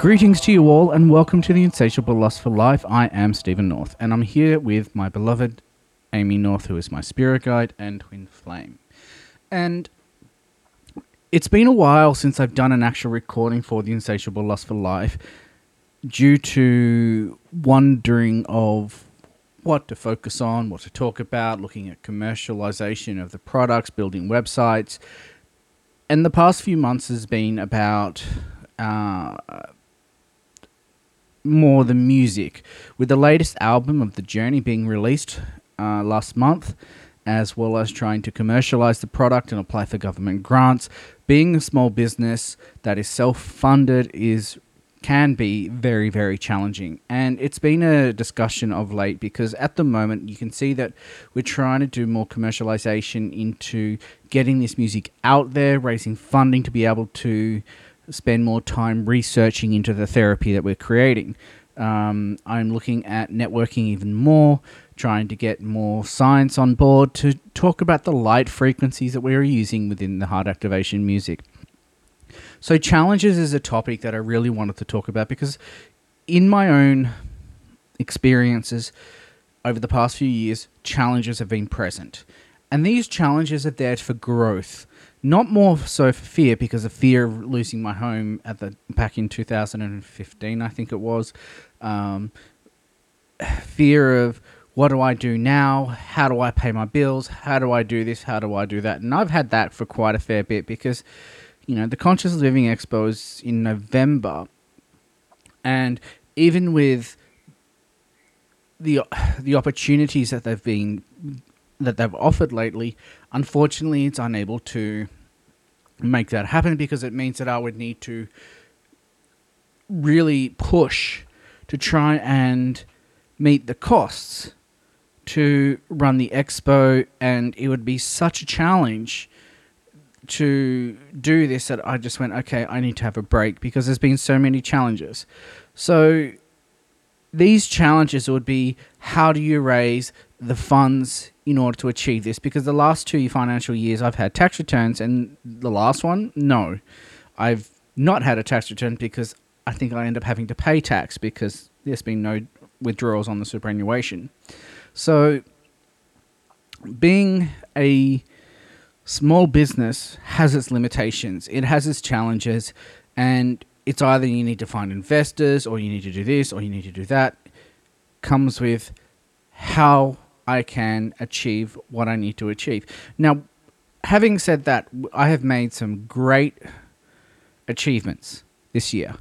Greetings to you all, and welcome to the Insatiable Lust for Life. I am Steven North, and I'm here with my beloved Amy North, who is my spirit guide and twin flame. And it's been a while since I've done an actual recording for the Insatiable Lust for Life due to wondering of what to focus on, what to talk about, looking at commercialization of the products, building websites. And the past few months has been about uh, more the music, with the latest album of The Journey being released uh, last month, as well as trying to commercialize the product and apply for government grants. Being a small business that is self funded is can be very, very challenging. And it's been a discussion of late because at the moment you can see that we're trying to do more commercialization into getting this music out there, raising funding to be able to spend more time researching into the therapy that we're creating. Um, I'm looking at networking even more, trying to get more science on board to talk about the light frequencies that we're using within the heart activation music. So, challenges is a topic that I really wanted to talk about because, in my own experiences over the past few years, challenges have been present. And these challenges are there for growth, not more so for fear, because of fear of losing my home at the back in 2015, I think it was. Um, fear of what do I do now? How do I pay my bills? How do I do this? How do I do that? And I've had that for quite a fair bit because you know, the Conscious Living Expo is in November, and even with the the opportunities that they've been that they've offered lately, unfortunately, it's unable to make that happen because it means that I would need to really push to try and meet the costs to run the expo, and it would be such a challenge to do this that I just went, okay, I need to have a break because there's been so many challenges. So these challenges would be how do you raise the funds in order to achieve this? Because the last two financial years I've had tax returns, and the last one, no, I've not had a tax return because I think I end up having to pay tax because there's been no withdrawals on the superannuation. So, being a small business has its limitations, it has its challenges, and it's either you need to find investors or you need to do this or you need to do that. Comes with how I can achieve what I need to achieve. Now, having said that, I have made some great achievements this year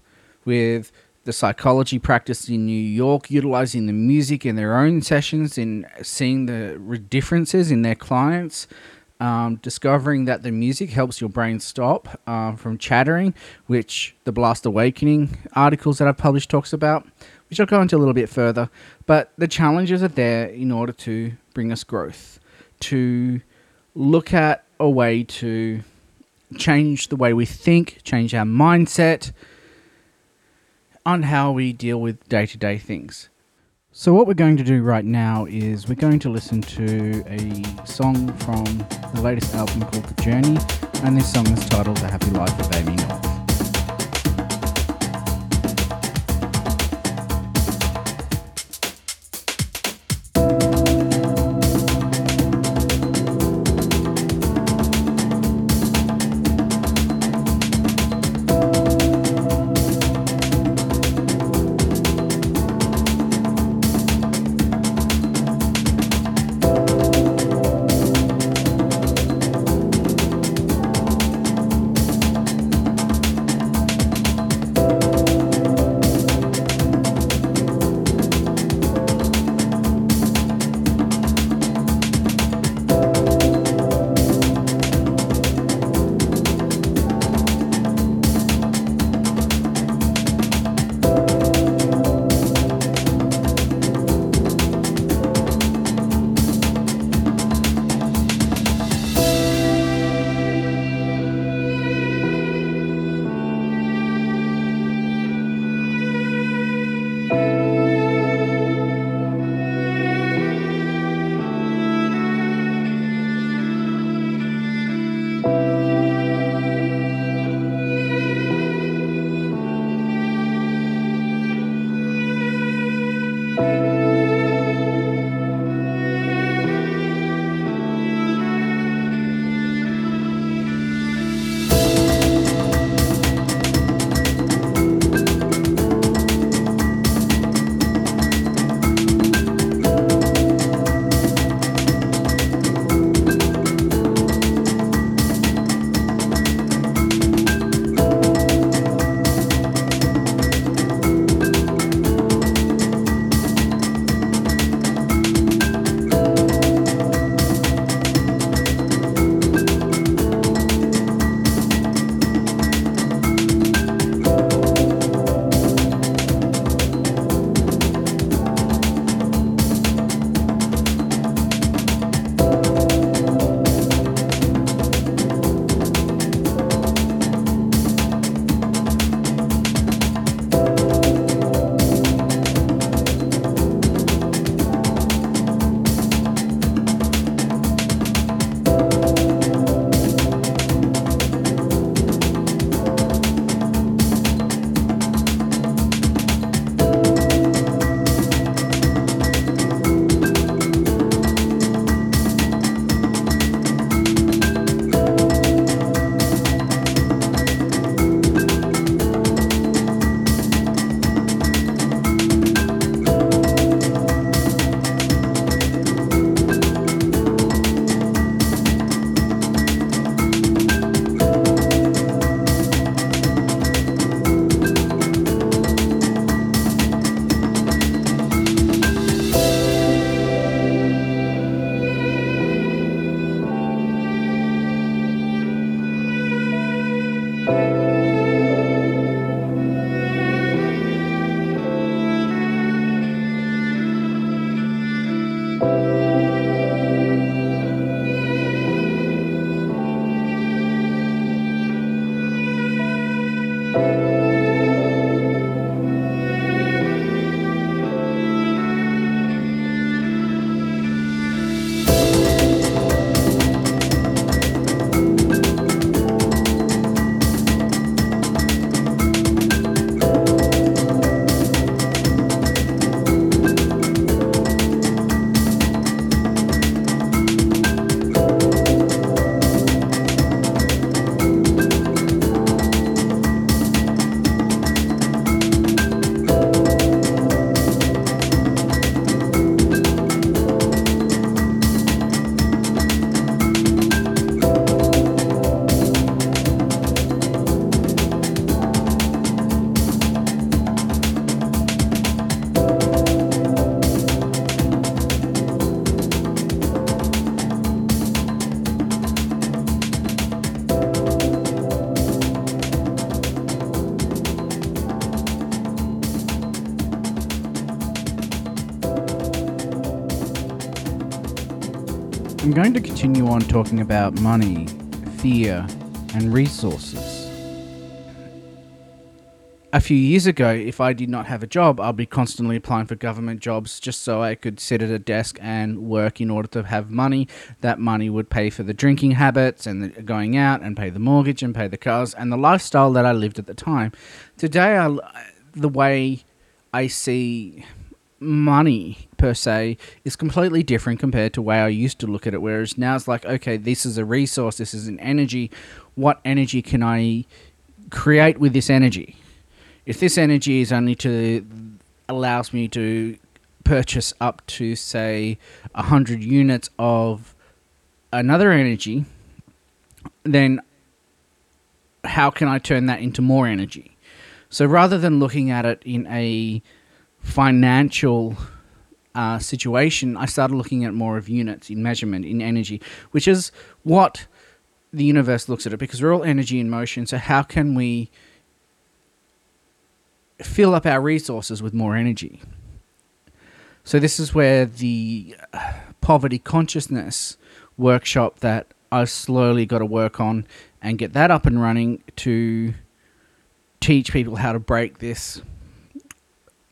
with the psychology practice in New York, utilizing the music in their own sessions, in seeing the differences in their clients, um, discovering that the music helps your brain stop uh, from chattering, which the Blast Awakening articles that I've published talks about, which I'll go into a little bit further. But the challenges are there in order to bring us growth, to look at a way to change the way we think, change our mindset on how we deal with day to day things. So, what we're going to do right now is we're going to listen to a song from the latest album called The Journey, and this song is titled The Happy Life of Amy North. I'm going to continue on talking about money, fear, and resources. A few years ago, if I did not have a job, I'd be constantly applying for government jobs just so I could sit at a desk and work in order to have money. That money would pay for the drinking habits and going out and pay the mortgage and pay the cars and the lifestyle that I lived at the time. Today, I, the way I see money per se is completely different compared to way I used to look at it. Whereas now it's like, okay, this is a resource, this is an energy. What energy can I create with this energy? If this energy is only to allows me to purchase up to say a hundred units of another energy, then how can I turn that into more energy? So rather than looking at it in a financial uh, situation, I started looking at more of units in measurement, in energy, which is what the universe looks at it because we're all energy in motion. So, how can we fill up our resources with more energy? So, this is where the uh, poverty consciousness workshop that I've slowly got to work on and get that up and running to teach people how to break this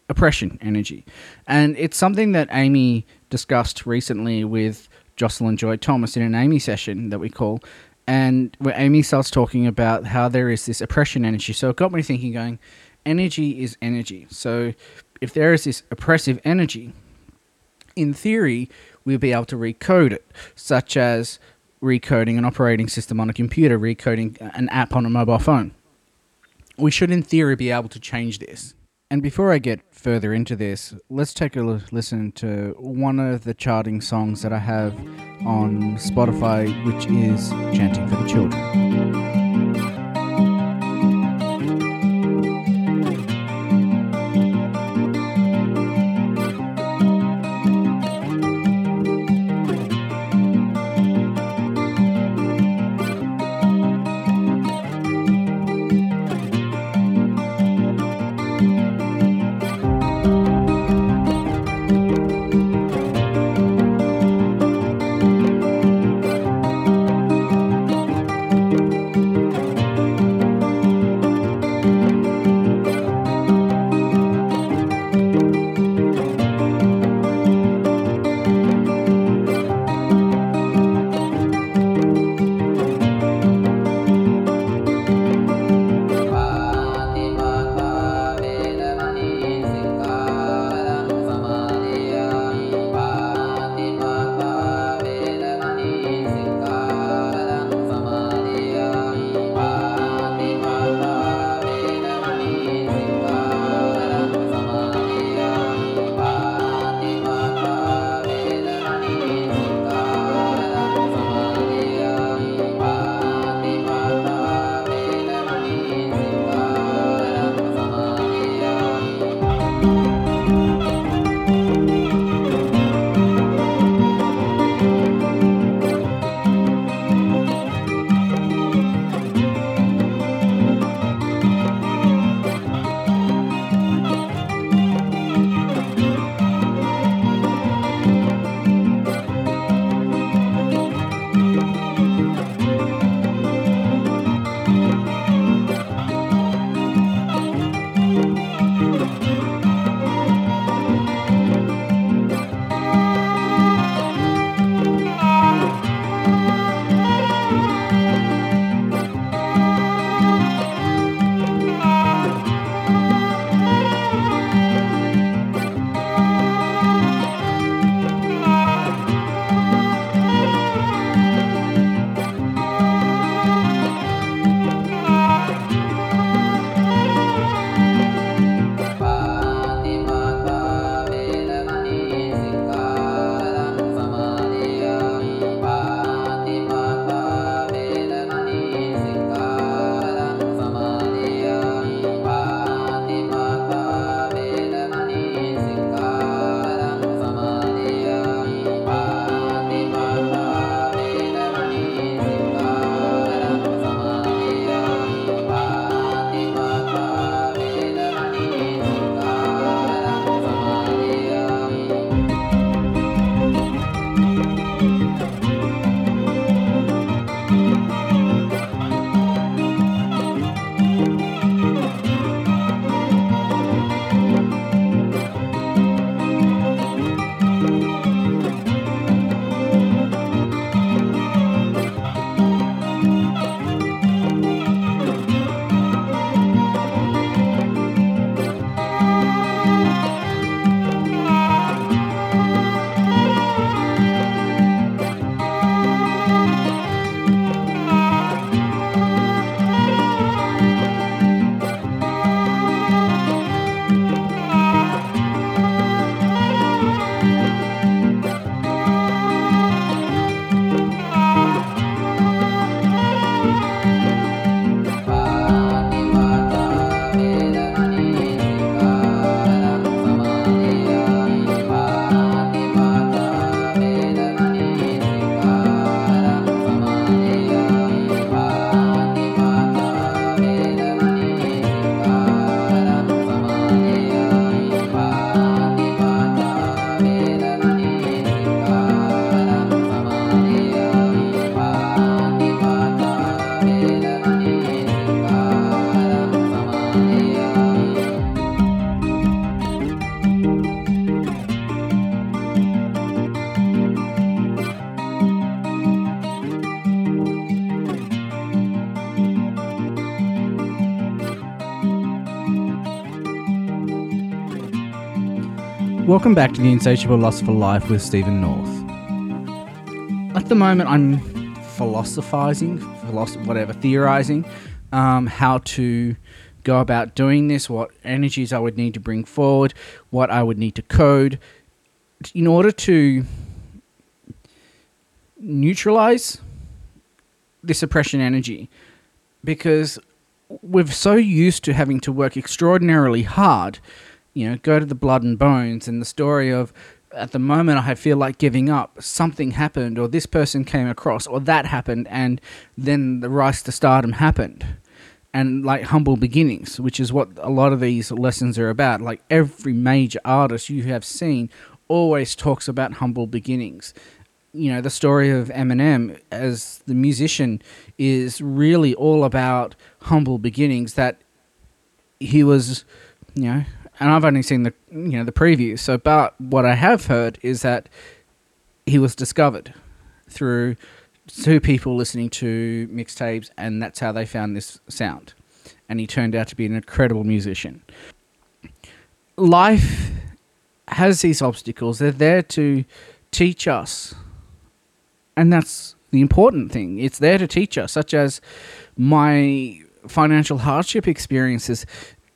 oppression energy. And it's something that Amy discussed recently with Jocelyn Joy Thomas in an Amy session that we call, and where Amy starts talking about how there is this oppression energy. So it got me thinking, going, energy is energy. So if there is this oppressive energy, in theory, we'll be able to recode it, such as recoding an operating system on a computer, recoding an app on a mobile phone. We should, in theory, be able to change this. And before I get further into this, let's take a listen to one of the charting songs that I have on Spotify, which is Chanting for the Children. Welcome back to the Insatiable Lust for Life with Steven North. At the moment, I'm philosophizing, philosoph- whatever, theorizing um, how to go about doing this, what energies I would need to bring forward, what I would need to code in order to neutralize this oppression energy. Because we're so used to having to work extraordinarily hard, you know, go to the blood and bones, and the story of at the moment I feel like giving up, something happened, or this person came across, or that happened, and then the rise to stardom happened. And like humble beginnings, which is what a lot of these lessons are about. Like every major artist you have seen always talks about humble beginnings. You know, the story of Eminem as the musician is really all about humble beginnings that he was, you know, and I've only seen the you know the preview. So, but what I have heard is that he was discovered through two people listening to mixtapes, and that's how they found this sound. And he turned out to be an incredible musician. Life has these obstacles. They're there to teach us, and that's the important thing. It's there to teach us, such as my financial hardship experiences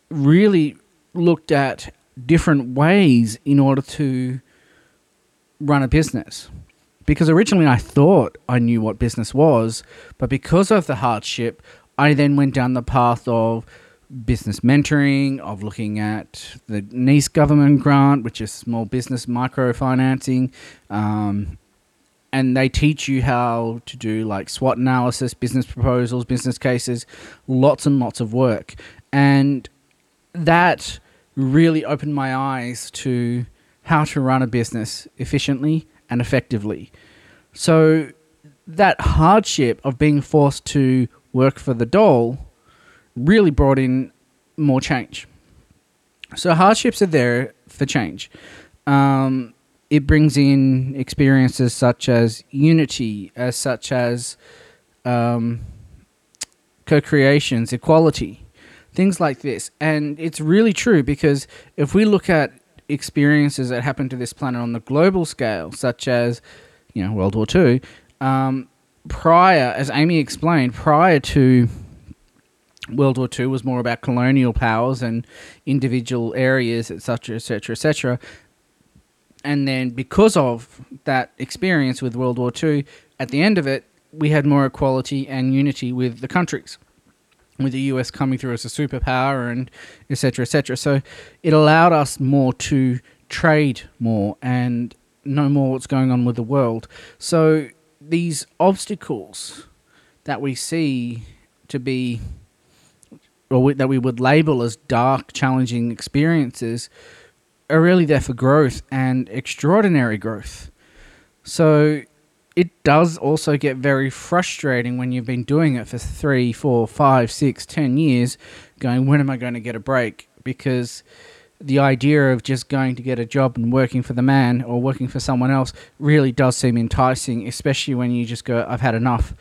really looked at different ways in order to run a business. Because originally I thought I knew what business was, but because of the hardship, I then went down the path of business mentoring, of looking at the NICE government grant, which is small business microfinancing. Um, and they teach you how to do like SWOT analysis, business proposals, business cases, lots and lots of work. And that really opened my eyes to how to run a business efficiently and effectively. So that hardship of being forced to work for the dole really brought in more change. So hardships are there for change. Um, it brings in experiences such as unity, as such as um, co-creations, equality, things like this. And it's really true because if we look at experiences that happen to this planet on the global scale, such as you know World War Two, um, prior, as Amy explained, prior to World War Two was more about colonial powers and individual areas, etc., etc., etc. And then because of that experience with World War Two, at the end of it, we had more equality and unity with the countries, with the US coming through as a superpower and etc. etc. So it allowed us more to trade more and know more what's going on with the world. So these obstacles that we see to be or that we would label as dark, challenging experiences are really there for growth and extraordinary growth. So it does also get very frustrating when you've been doing it for three, four, five, six, ten years, going, when am I going to get a break? Because the idea of just going to get a job and working for the man or working for someone else really does seem enticing, especially when you just go, I've had enough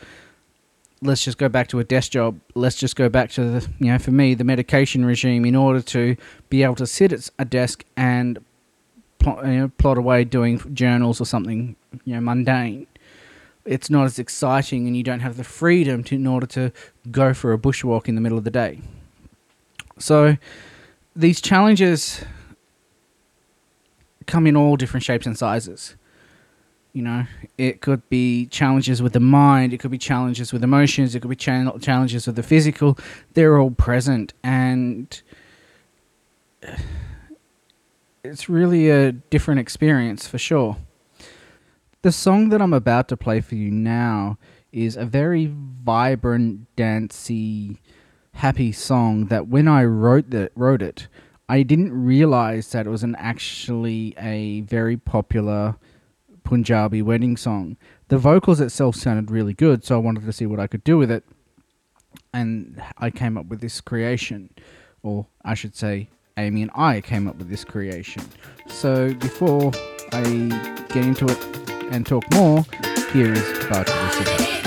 let's just go back to a desk job. Let's just go back to the, you know, for me, the medication regime in order to be able to sit at a desk and plot, you know, plot away doing journals or something, you know, mundane. It's not as exciting, and you don't have the freedom to, in order to go for a bushwalk in the middle of the day. So, these challenges come in all different shapes and sizes. You know, it could be challenges with the mind, it could be challenges with emotions, it could be cha- challenges with the physical. They're all present, and it's really a different experience for sure. The song that I'm about to play for you now is a very vibrant, dancey, happy song that when I wrote that wrote it, I didn't realize that it was an actually a very popular Punjabi wedding song. The vocals itself sounded really good, so I wanted to see what I could do with it. And I came up with this creation, or I should say, Amy and I came up with this creation. So before I get into it and talk more, here is Bartu Visita.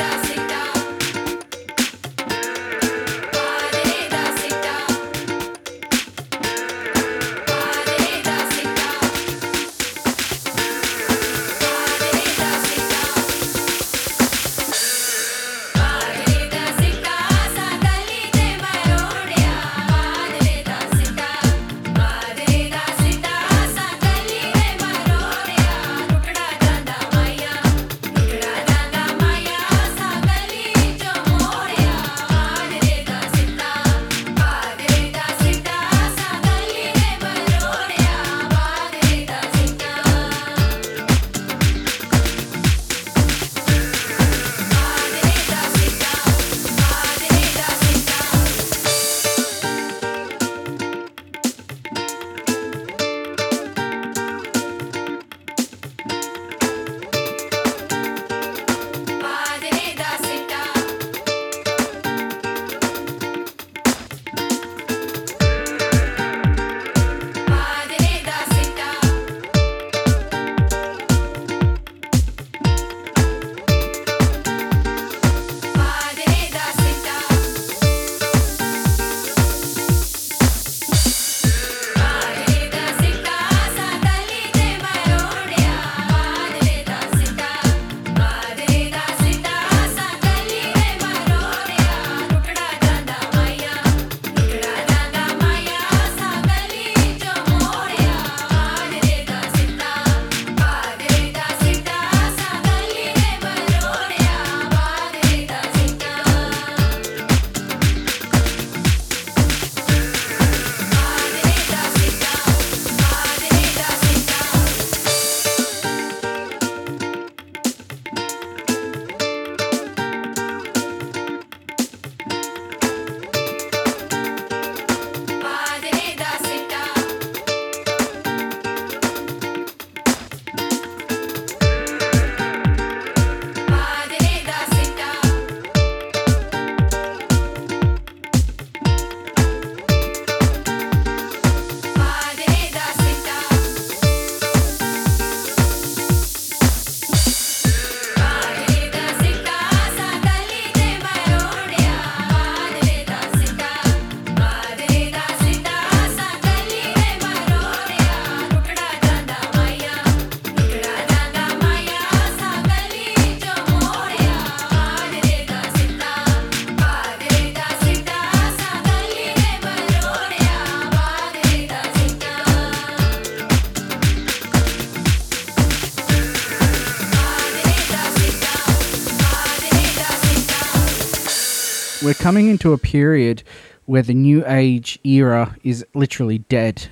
Coming into a period where the new age era is literally dead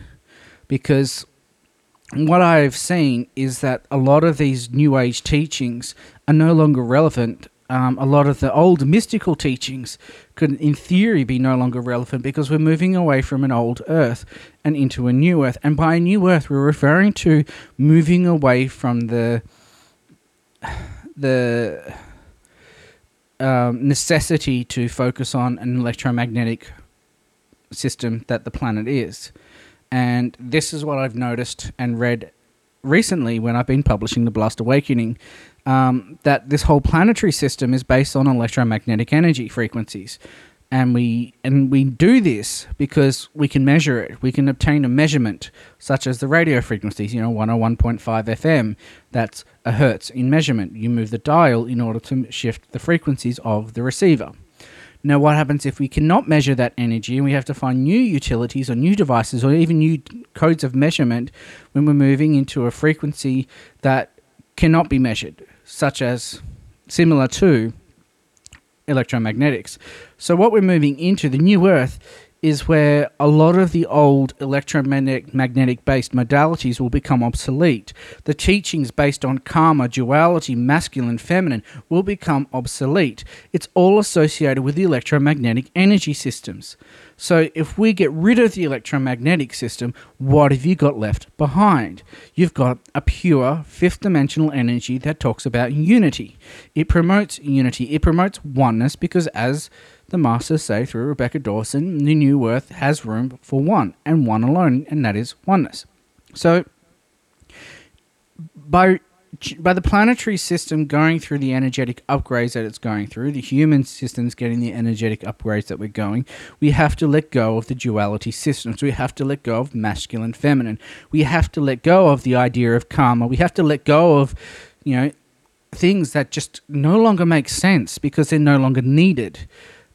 because what I've seen is that a lot of these new age teachings are no longer relevant. Um, a lot of the old mystical teachings could, in theory, be no longer relevant because we're moving away from an old earth and into a new earth. And by a new earth, we're referring to moving away from the the um, necessity to focus on an electromagnetic system that the planet is. And this is what I've noticed and read recently when I've been publishing The Blast Awakening um, that this whole planetary system is based on electromagnetic energy frequencies. And we and we do this because we can measure it. We can obtain a measurement, such as the radio frequencies, you know, 101.5 FM. That's a hertz in measurement. You move the dial in order to shift the frequencies of the receiver. Now, what happens if we cannot measure that energy and we have to find new utilities or new devices or even new codes of measurement when we're moving into a frequency that cannot be measured, such as similar to electromagnetics? So, what we're moving into, the new Earth, is where a lot of the old electromagnetic based modalities will become obsolete. The teachings based on karma, duality, masculine, feminine will become obsolete. It's all associated with the electromagnetic energy systems. So, if we get rid of the electromagnetic system, what have you got left behind? You've got a pure fifth dimensional energy that talks about unity. It promotes unity, it promotes oneness because, as the masters say through Rebecca Dawson, the new earth has room for one and one alone, and that is oneness. So, by by the planetary system going through the energetic upgrades that it's going through, the human systems getting the energetic upgrades that we're going, we have to let go of the duality systems. We have to let go of masculine, feminine. We have to let go of the idea of karma. We have to let go of, you know, things that just no longer make sense because they're no longer needed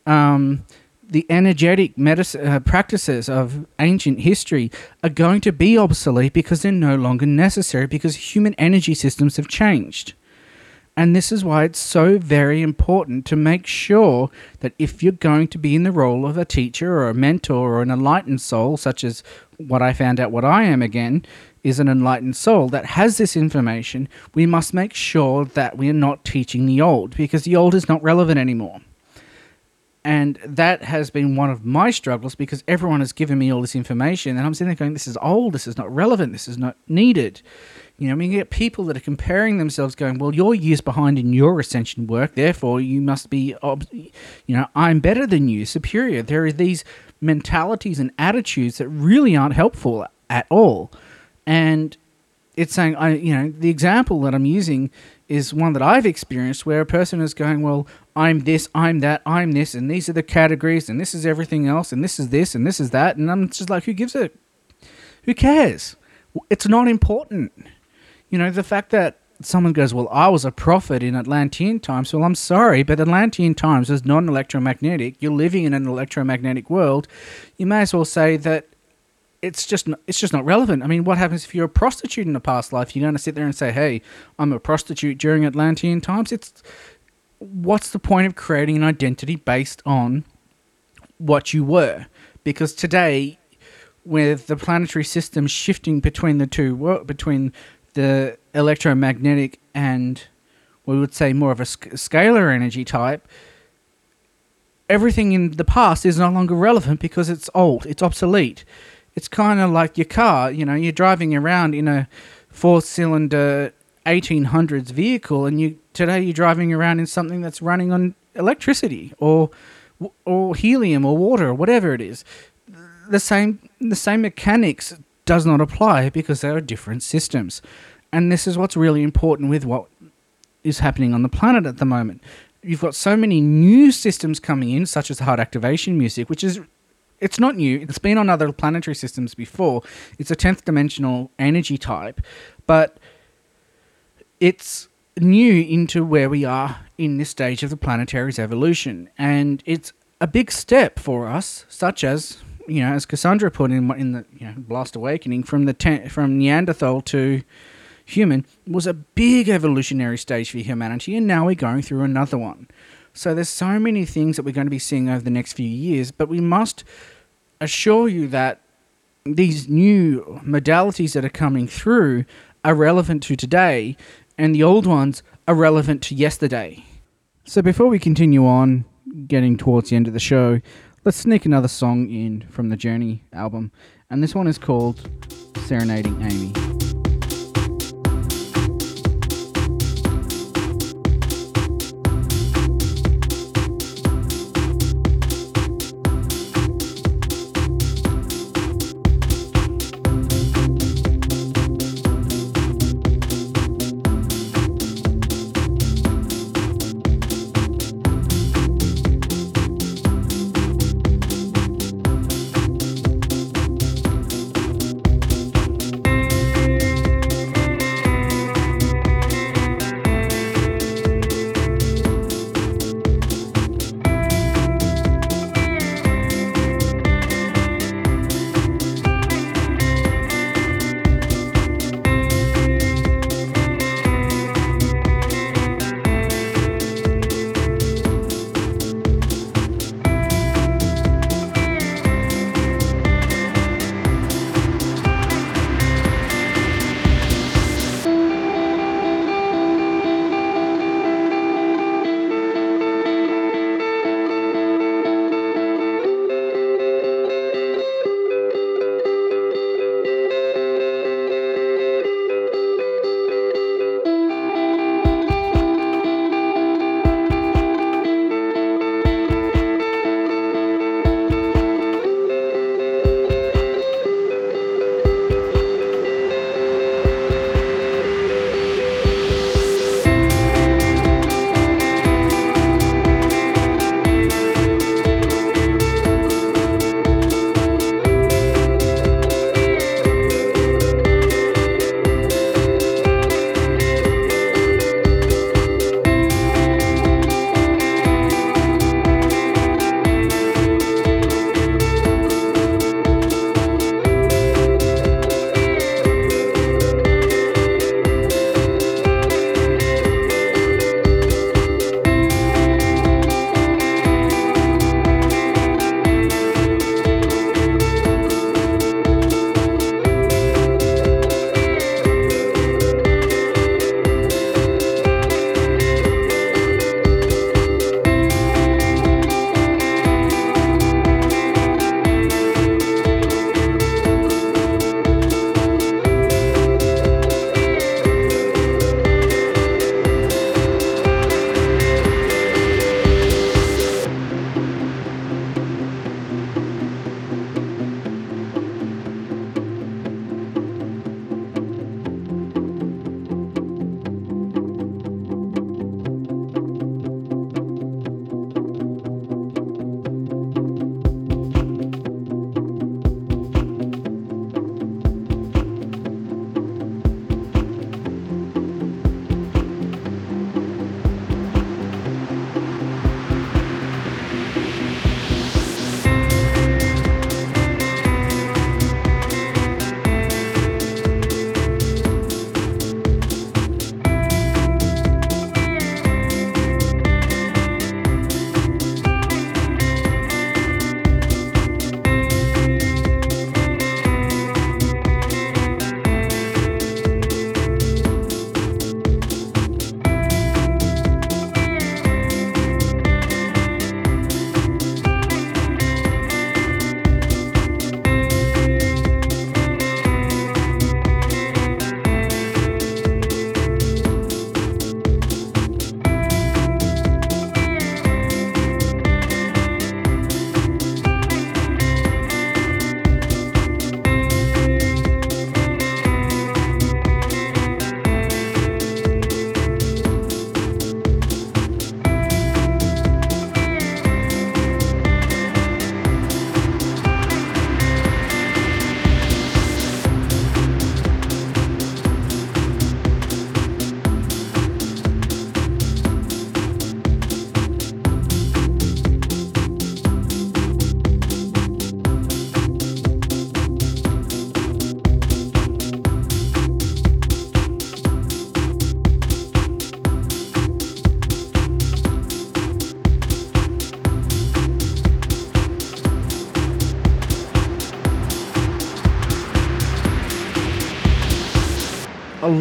um, the energetic medicine, uh, practices of ancient history are going to be obsolete because they're no longer necessary because human energy systems have changed. And this is why it's so very important to make sure that if you're going to be in the role of a teacher or a mentor or an enlightened soul, such as what I found out what I am again, is an enlightened soul that has this information, we must make sure that we are not teaching the old because the old is not relevant anymore. And that has been one of my struggles because everyone has given me all this information, and I'm sitting there going, "This is old. This is not relevant. This is not needed." You know, I mean, you get people that are comparing themselves, going, "Well, you're years behind in your ascension work, therefore you must be, you know, I'm better than you, superior." There are these mentalities and attitudes that really aren't helpful at all, and it's saying, I, you know, the example that I'm using is one that I've experienced where a person is going, well, I'm this, I'm that, I'm this, and these are the categories, and this is everything else, and this is this, and this is that, and I'm just like, who gives it? Who cares? It's not important. You know, the fact that someone goes, well, I was a prophet in Atlantean times. Well, I'm sorry, but Atlantean times is non electromagnetic. You're living in an electromagnetic world. You may as well say that it's just it's just not relevant. I mean, what happens if you're a prostitute in a past life? You're going to sit there and say, "Hey, I'm a prostitute during Atlantean times." It's what's the point of creating an identity based on what you were? Because today, with the planetary system shifting between the two, between the electromagnetic and we would say more of a scalar energy type, everything in the past is no longer relevant because it's old, it's obsolete. It's kind of like your car, you know, you're driving around in a four cylinder 1800s vehicle and you today you're driving around in something that's running on electricity or or helium or water or whatever it is. The same the same mechanics does not apply because there are different systems. And this is what's really important with what is happening on the planet at the moment. You've got so many new systems coming in such as heart activation music which is it's not new. It's been on other planetary systems before. It's a 10th dimensional energy type but it's new into where we are in this stage of the planetary's evolution, and it's a big step for us, such as you know, as Cassandra put in in the you know, Blast Awakening from the ten- from Neanderthal to human was a big evolutionary stage for humanity, and now we're going through another one. So there's so many things that we're going to be seeing over the next few years, but we must assure you that these new modalities that are coming through are relevant to today and the old ones are relevant to yesterday. So before we continue on, getting towards the end of the show, let's sneak another song in from the Journey album. And this one is called Serenading Amy.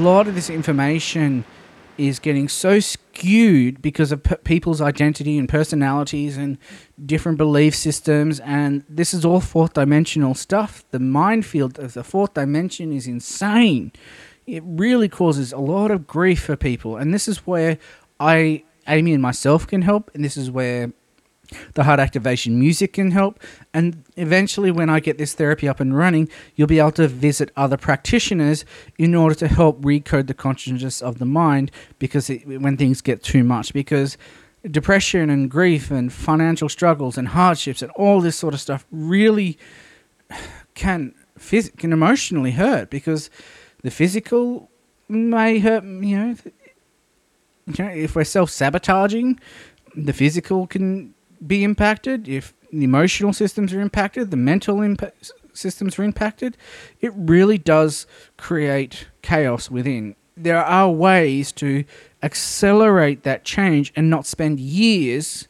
Lot of this information is getting so skewed because of people's identity and personalities and different belief systems and this is all fourth dimensional stuff. The minefield of the fourth dimension is insane. It really causes a lot of grief for people and this is where i amy and myself can help and this is where the heart activation music can help. And eventually, when I get this therapy up and running, you'll be able to visit other practitioners in order to help recode the consciousness of the mind because it, when things get too much, because depression and grief and financial struggles and hardships and all this sort of stuff really can phys- can emotionally hurt because the physical may hurt you know you know if we're self-sabotaging the physical can be impacted, if the emotional systems are impacted, the mental systems are impacted, it really does create chaos within. There are ways to accelerate that change and not spend years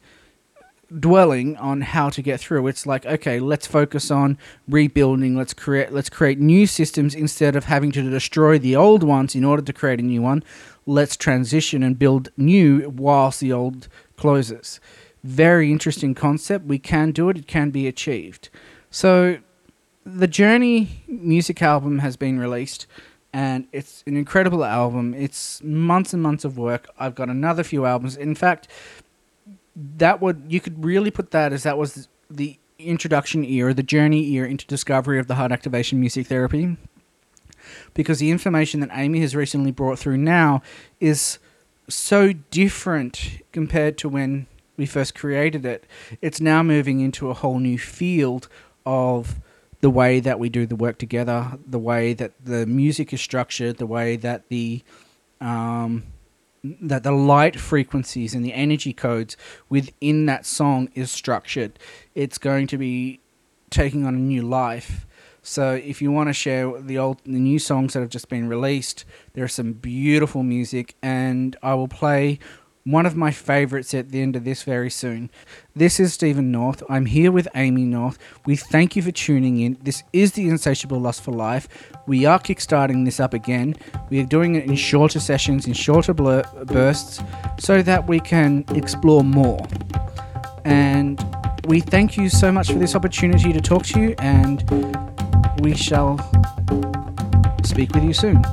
dwelling on how to get through. It's like, okay, let's focus on rebuilding, let's create let's create new systems instead of having to destroy the old ones in order to create a new one. Let's transition and build new whilst the old closes very interesting concept. We can do it, it can be achieved. So, the Journey music album has been released, and it's an incredible album. It's months and months of work. I've got another few albums. In fact, that would you could really put that as that was the introduction year, the journey year into discovery of the heart activation music therapy. Because the information that Amy has recently brought through now is so different compared to when we first created it, it's now moving into a whole new field of the way that we do the work together, the way that the music is structured, the way that the um, that the light frequencies and the energy codes within that song is structured. It's going to be taking on a new life. So if you want to share the old the new songs that have just been released, there's some beautiful music and I will play one of my favorites at the end of this very soon. This is Steven North. I'm here with Amy North. We thank you for tuning in. This is the Insatiable Lust for Life. We are kickstarting this up again. We are doing it in shorter sessions, in shorter blur- bursts, so that we can explore more. And we thank you so much for this opportunity to talk to you, and we shall speak with you soon.